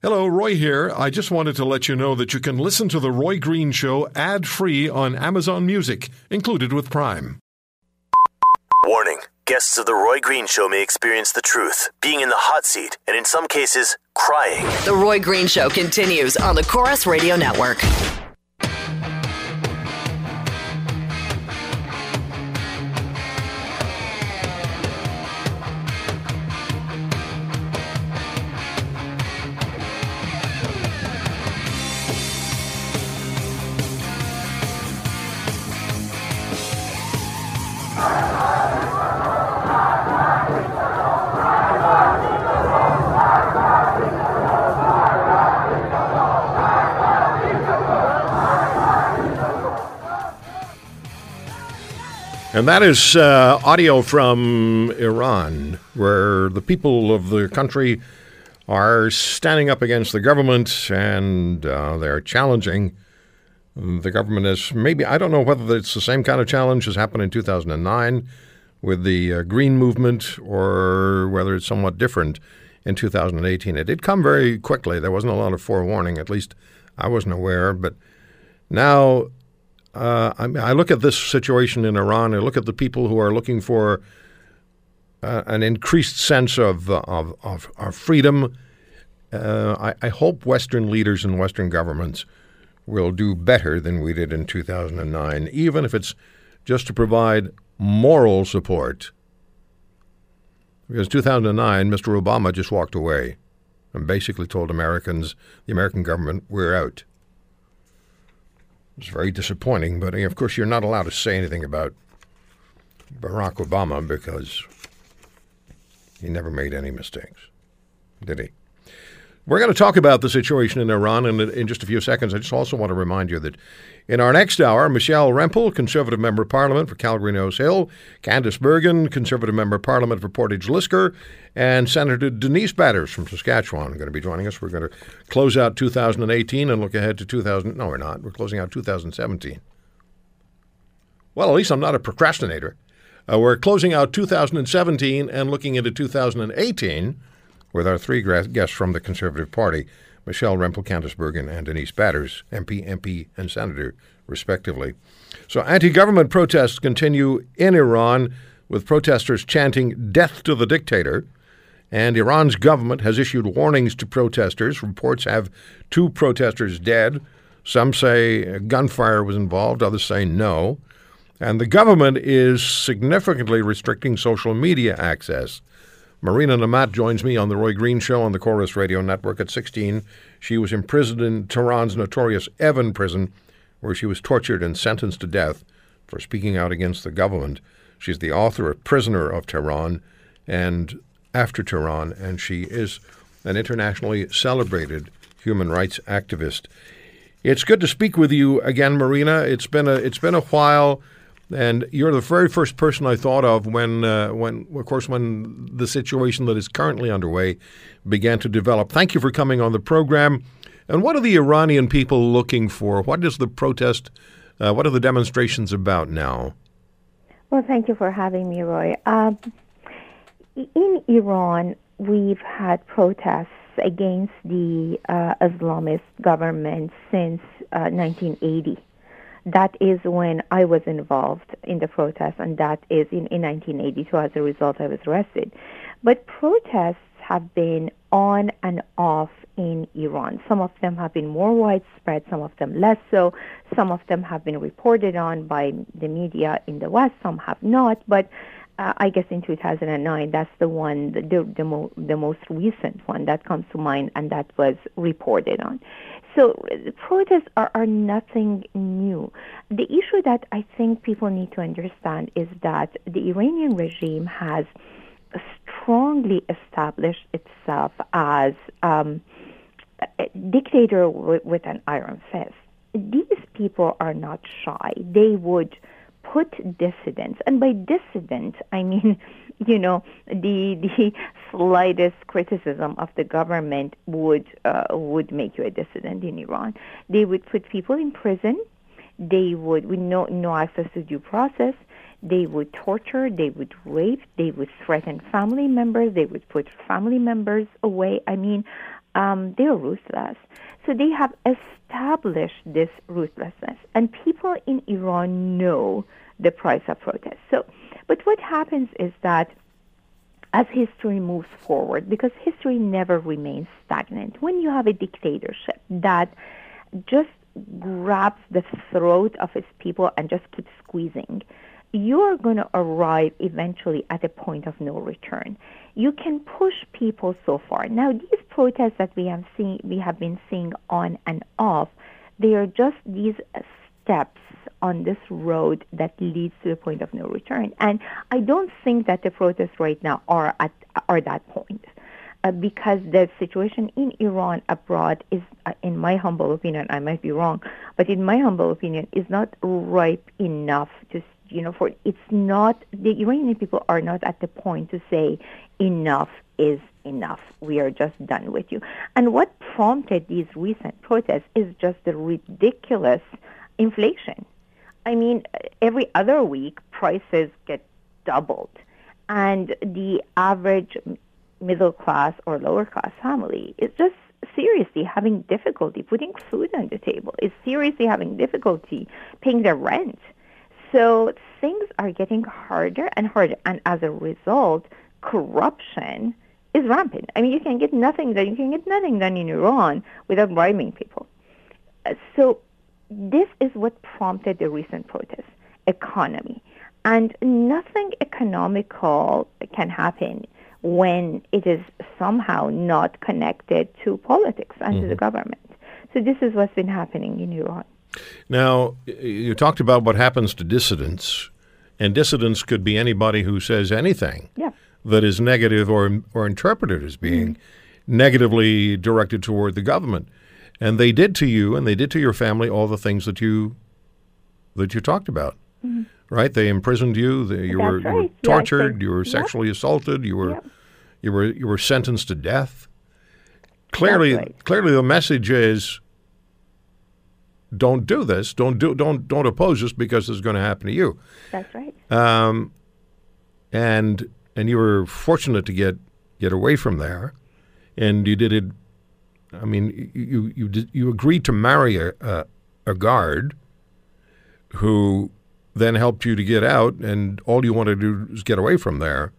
Hello, Roy here. I just wanted to let you know that you can listen to The Roy Green Show ad free on Amazon Music, included with Prime. Warning guests of The Roy Green Show may experience the truth, being in the hot seat, and in some cases, crying. The Roy Green Show continues on the Corus Radio Network. And that is uh, audio from Iran, where the people of the country are standing up against the government and uh, they're challenging the government as maybe, I don't know whether it's the same kind of challenge as happened in 2009 with the uh, Green Movement or whether it's somewhat different in 2018. It did come very quickly. There wasn't a lot of forewarning, at least I wasn't aware. But now uh, I, I, look at this situation in Iran. I look at the people who are looking for uh, an increased sense of uh, of, of, of, freedom. Uh, I, I, hope Western leaders and Western governments will do better than we did in 2009, even if it's just to provide moral support. Because 2009, Mr. Obama just walked away and basically told Americans, the American government, we're out. It's very disappointing, but eh, of course, you're not allowed to say anything about Barack Obama because he never made any mistakes, did he? We're going to talk about the situation in Iran in, in just a few seconds. I just also want to remind you that in our next hour, Michelle Rempel, Conservative Member of Parliament for Calgary Nose Hill, Candice Bergen, Conservative Member of Parliament for Portage Lisgar, and Senator Denise Batters from Saskatchewan are going to be joining us. We're going to close out 2018 and look ahead to 2000. No, we're not. We're closing out 2017. Well, at least I'm not a procrastinator. Uh, we're closing out 2017 and looking into 2018 with our three guests from the Conservative Party. Michelle Rempel, Candice Bergen, and Denise Batters, MP, MP, and Senator, respectively. So anti government protests continue in Iran, with protesters chanting, Death to the dictator. And Iran's government has issued warnings to protesters. Reports have two protesters dead. Some say gunfire was involved, others say no. And the government is significantly restricting social media access. Marina Nemat joins me on the Roy Green Show on the Corus Radio Network at 16. She was imprisoned in Tehran's notorious Evin prison, where she was tortured and sentenced to death for speaking out against the government. She's the author of Prisoner of Tehran and After Tehran, and she is an internationally celebrated human rights activist. It's good to speak with you again, Marina. It's been a it's been a while. And you're the very first person I thought of when, uh, when, of course, when the situation that is currently underway began to develop. Thank you for coming on the program. And what are the Iranian people looking for? What is the protest? Uh, what are the demonstrations about now? Well, thank you for having me, Roy. Uh, in Iran, we've had protests against the uh, Islamist government since 1980 uh, that is when I was involved in the protest, and that is in, in 1982. As a result, I was arrested. But protests have been on and off in Iran. Some of them have been more widespread, some of them less so. Some of them have been reported on by the media in the West, some have not. But uh, I guess in 2009, that's the one, the, the, mo- the most recent one that comes to mind, and that was reported on. So protests are, are nothing new. The issue that I think people need to understand is that the Iranian regime has strongly established itself as um, a dictator w- with an iron fist. These people are not shy. They would put dissidents, and by dissident, I mean, you know, the the slightest criticism of the government would uh, would make you a dissident in Iran. They would put people in prison. They would with no no access to due process. They would torture. They would rape. They would threaten family members. They would put family members away. I mean, um, they're ruthless. So they have established this ruthlessness, and people in Iran know the price of protest. So, but what happens is that as history moves forward, because history never remains stagnant, when you have a dictatorship that just grabs the throat of its people and just keeps squeezing, you are going to arrive eventually at a point of no return. You can push people so far. Now, these protests that we have seen, we have been seeing on and off, they are just these steps on this road that leads to the point of no return. And I don't think that the protests right now are at are that point. Uh, because the situation in Iran abroad is, uh, in my humble opinion, I might be wrong, but in my humble opinion, is not ripe enough to you know, for it's not the Iranian people are not at the point to say enough is enough. We are just done with you. And what prompted these recent protests is just the ridiculous inflation. I mean, every other week prices get doubled, and the average middle class or lower class family is just seriously having difficulty putting food on the table. Is seriously having difficulty paying their rent so things are getting harder and harder, and as a result, corruption is rampant. I mean, you can get nothing done. You can get nothing done in Iran without bribing people. Uh, so this is what prompted the recent protests: economy, and nothing economical can happen when it is somehow not connected to politics and mm-hmm. to the mm-hmm. government. So this is what's been happening in Iran. Now, you talked about what happens to dissidents, and dissidents could be anybody who says anything yeah. that is negative or or interpreted as being mm-hmm. negatively directed toward the government. And they did to you, and they did to your family all the things that you that you talked about. Mm-hmm. Right? They imprisoned you. They, you, were, right. you, were, tortured. you were sexually assaulted. You were you were you were sentenced to death. Clearly, right. clearly, the message is don't do this. Don't do don't don't oppose this because it's going to happen to you. That's right. Um, and and you were fortunate to get get away from there, and you did it. I mean, you you did, you agreed to marry a, a, a guard who then helped you to get out, and all you wanted to do is get away from there.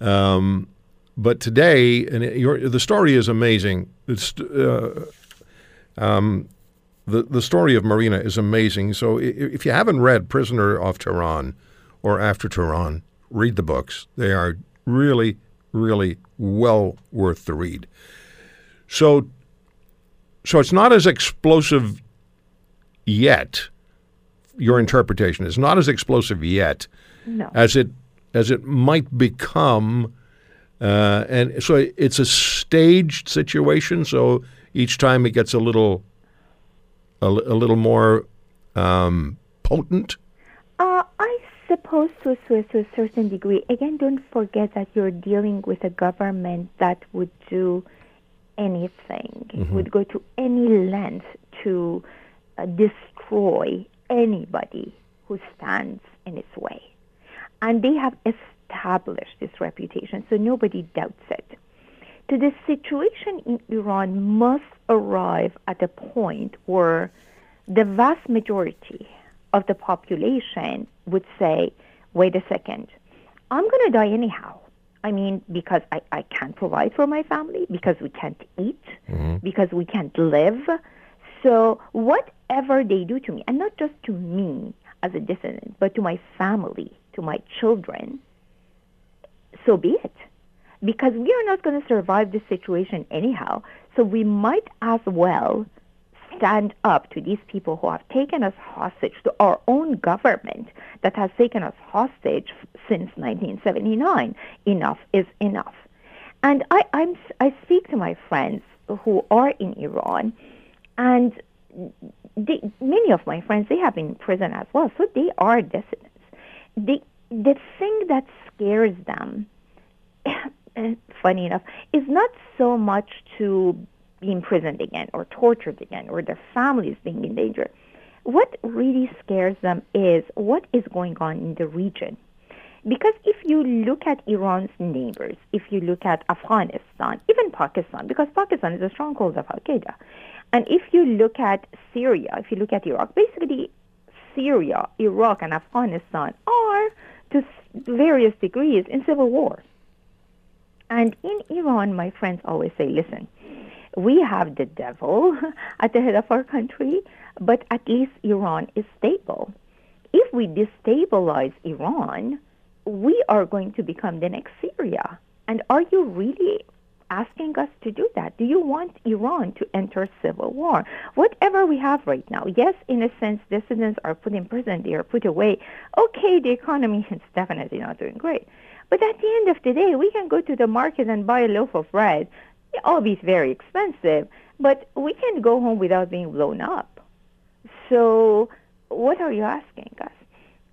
Um, but today, and your, the story is amazing. It's uh, um, the, the story of Marina is amazing. So if you haven't read Prisoner of Tehran or After Tehran, read the books. They are really, really well worth the read. So, so it's not as explosive yet. Your interpretation is not as explosive yet no. as it as it might become. Uh, and so it's a staged situation. So each time it gets a little a, a little more um, potent? Uh, I suppose to, to a certain degree. Again, don't forget that you're dealing with a government that would do anything, mm-hmm. would go to any length to uh, destroy anybody who stands in its way. And they have established this reputation, so nobody doubts it. So the situation in Iran must arrive at a point where the vast majority of the population would say, wait a second, I'm going to die anyhow. I mean, because I, I can't provide for my family, because we can't eat, mm-hmm. because we can't live. So whatever they do to me, and not just to me as a dissident, but to my family, to my children, so be it. Because we are not going to survive this situation anyhow. So we might as well stand up to these people who have taken us hostage, to our own government that has taken us hostage since 1979. Enough is enough. And I, I'm, I speak to my friends who are in Iran, and they, many of my friends, they have been in prison as well, so they are dissidents. The, the thing that scares them, Eh, funny enough, is not so much to be imprisoned again or tortured again or their families being in danger. What really scares them is what is going on in the region. Because if you look at Iran's neighbors, if you look at Afghanistan, even Pakistan, because Pakistan is a stronghold of Al Qaeda, and if you look at Syria, if you look at Iraq, basically Syria, Iraq, and Afghanistan are to various degrees in civil war. And in Iran, my friends always say, listen, we have the devil at the head of our country, but at least Iran is stable. If we destabilize Iran, we are going to become the next Syria. And are you really asking us to do that? Do you want Iran to enter civil war? Whatever we have right now, yes, in a sense, dissidents are put in prison, they are put away. Okay, the economy is definitely not doing great. But at the end of the day, we can go to the market and buy a loaf of bread. it Always very expensive, but we can go home without being blown up. So, what are you asking us?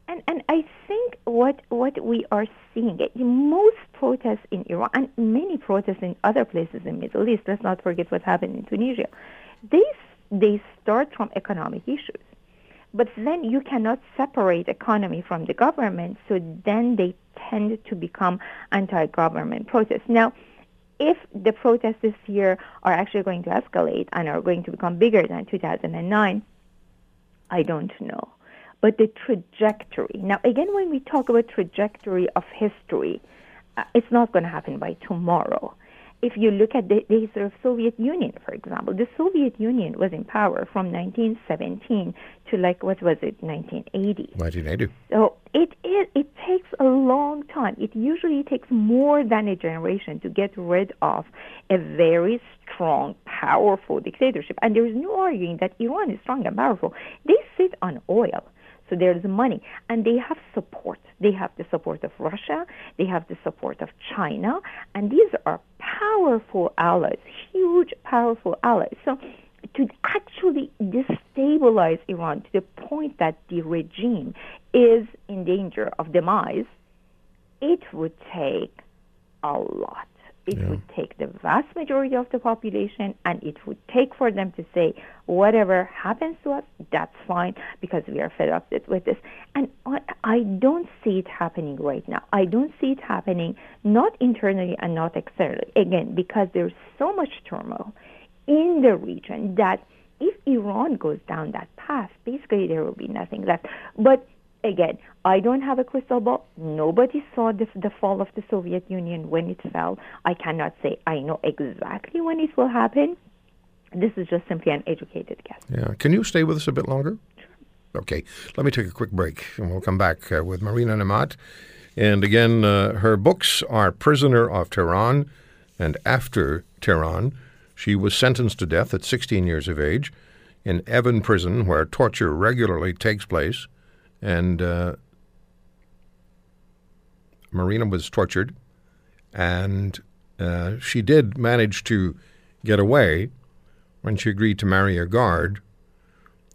And and I think what what we are seeing, eh, most protests in Iran and many protests in other places in Middle East. Let's not forget what happened in Tunisia. They they start from economic issues, but then you cannot separate economy from the government. So then they tend to become anti-government protests. Now, if the protests this year are actually going to escalate and are going to become bigger than 2009, I don't know but the trajectory. Now, again, when we talk about trajectory of history, uh, it's not going to happen by tomorrow. If you look at the, the history of Soviet Union, for example, the Soviet Union was in power from 1917 to like what was it, 1980. 1980. So it it, it takes a long time. It usually takes more than a generation to get rid of a very strong, powerful dictatorship. And there is no arguing that Iran is strong and powerful. They sit on oil. So there's money. And they have support. They have the support of Russia. They have the support of China. And these are powerful allies, huge, powerful allies. So to actually destabilize Iran to the point that the regime is in danger of demise, it would take a lot. It yeah. would take the vast majority of the population, and it would take for them to say, whatever happens to us, that's fine, because we are fed up with this. And I don't see it happening right now. I don't see it happening not internally and not externally. Again, because there's so much turmoil in the region that if Iran goes down that path, basically there will be nothing left. But again, I don't have a crystal ball. Nobody saw the, the fall of the Soviet Union when it fell. I cannot say I know exactly when it will happen. This is just simply an educated guess. Yeah. Can you stay with us a bit longer? Sure. Okay. Let me take a quick break and we'll come back uh, with Marina Nemat. And again, uh, her books are Prisoner of Tehran and After Tehran. She was sentenced to death at 16 years of age in Evin prison, where torture regularly takes place and uh, Marina was tortured, and uh, she did manage to get away when she agreed to marry a guard,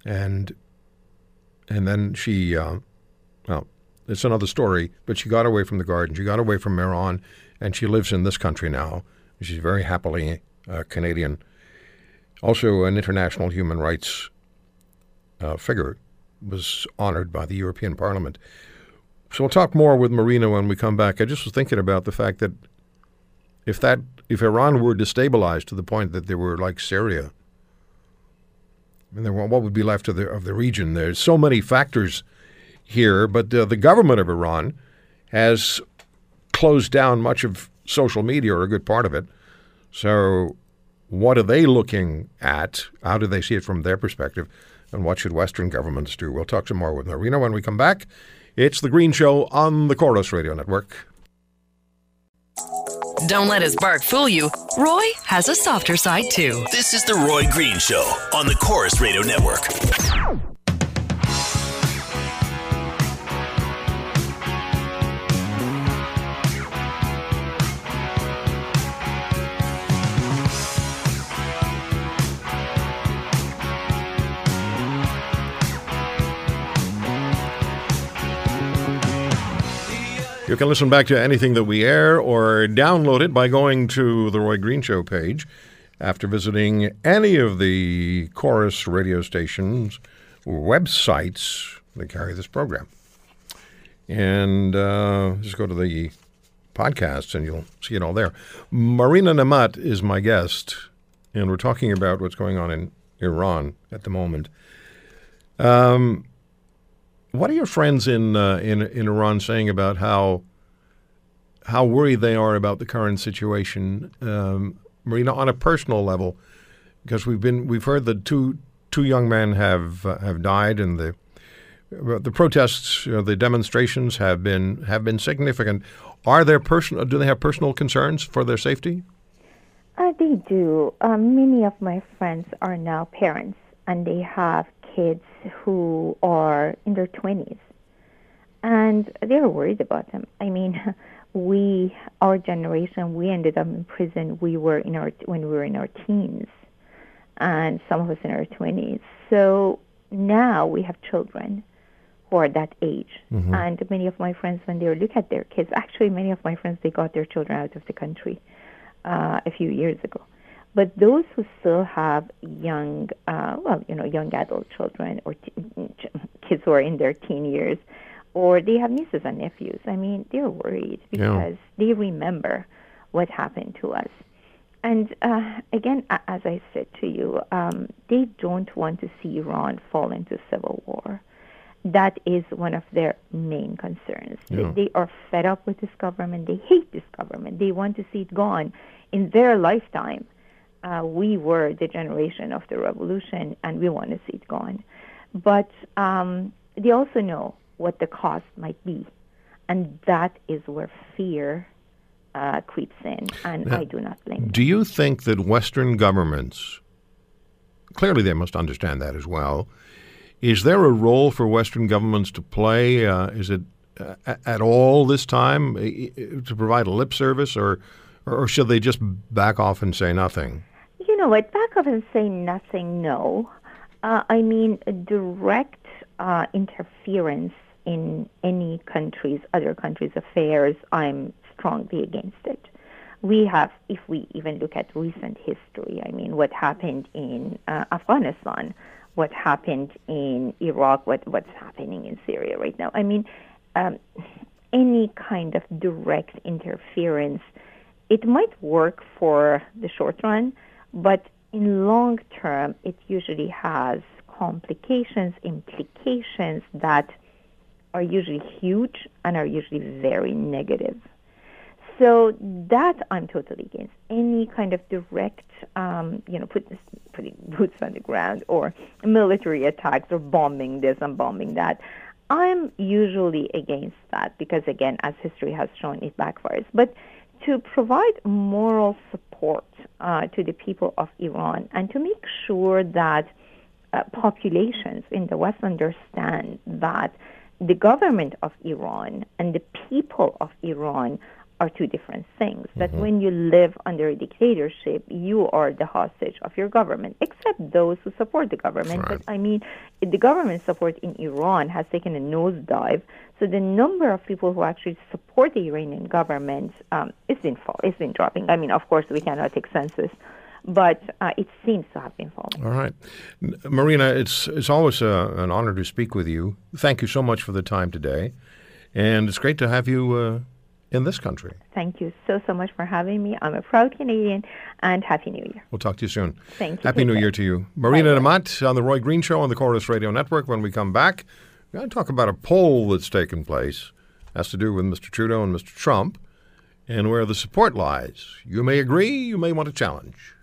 and and then she, uh, well, it's another story. But she got away from the guard, and she got away from Iran, and she lives in this country now. She's very happily uh, Canadian. Also, an international human rights uh, figure was honored by the European Parliament. So we'll talk more with Marina when we come back. I just was thinking about the fact that if that if Iran were destabilized to the point that they were like Syria, and what would be left of the of the region? There's so many factors here, but uh, the government of Iran has closed down much of social media or a good part of it. So, what are they looking at? How do they see it from their perspective? And what should Western governments do? We'll talk some more with Marina when we come back. It's The Green Show on the Corus Radio Network. Don't let his bark fool you. Roy has a softer side too. This is The Roy Green Show on the Corus Radio Network. You can listen back to anything that we air or download it by going to the Roy Green Show page after visiting any of the Corus radio stations websites that carry this program. And uh, just go to the podcast and you'll see it all there. Marina Nemat is my guest, and we're talking about what's going on in Iran at the moment. Um, what are your friends in, uh, in in Iran saying about how how worried they are about the current situation, um, Marina, on a personal level? Because we've been we've heard that two two young men have uh, have died, and the the protests, you know, the demonstrations have been have been significant. Are there personal? Do they have personal concerns for their safety? Uh, they do. Uh, many of my friends are now parents, and they have kids who are in their twenties, and they're worried about them. I mean, we, our generation, we ended up in prison. We were in our when we were in our teens, and some of us in our twenties. So now we have children who are that age. Mm-hmm. And many of my friends, when they look at their kids, actually, many of my friends, they got their children out of the country uh, a few years ago. But those who still have young, uh, well, you know, young adult children or t- kids who are in their teen years, or they have nieces and nephews, I mean, they're worried because yeah. they remember what happened to us. And uh, again, as I said to you, um, they don't want to see Iran fall into civil war that is one of their main concerns. Yeah. They, they, are fed up with this government. They hate this government. They want to see it gone. In their lifetime, uh, we were the generation of the revolution, and we want to see it gone. But um, they also know what the cost might be, and that is where fear uh, creeps in, and now, I do not blame. Do you think that Western governments, clearly they must understand that as well, is there a role for Western governments to play? Uh, is it uh, at all this time to provide a lip service, or or should they just back off and say nothing? Know what? Back off and say nothing. No, uh, I mean direct uh, interference in any country's other countries' affairs. I'm strongly against it. We have, if we even look at recent history, I mean, what happened in uh, Afghanistan what happened in Iraq, what, what's happening in Syria right now. I mean, um, any kind of direct interference, it might work for the short run, but in long term, it usually has complications, implications that are usually huge and are usually very negative. So that I'm totally against. Any kind of direct, um, you know, put, putting boots on the ground or military attacks or bombing this and bombing that. I'm usually against that because, again, as history has shown, it backfires. But to provide moral support uh, to the people of Iran and to make sure that uh, populations in the West understand that the government of Iran and the people of Iran are two different things. That mm-hmm. when you live under a dictatorship, you are the hostage of your government, except those who support the government. Right. But I mean, the government support in Iran has taken a nosedive. So the number of people who actually support the Iranian government um, is in fall, is in dropping. I mean, of course, we cannot take census. But uh, it seems to have been falling. All right, Marina, it's it's always uh, an honor to speak with you. Thank you so much for the time today, and it's great to have you uh, in this country. Thank you so, so much for having me. I'm a proud Canadian, and Happy New Year. We'll talk to you soon. Thank you. Happy New Year to you. Marina Nemat on The Roy Green Show on the Corus Radio Network. When we come back, we're going to talk about a poll that's taken place. It has to do with Mr. Trudeau and Mr. Trump and where the support lies. You may agree, you may want to challenge.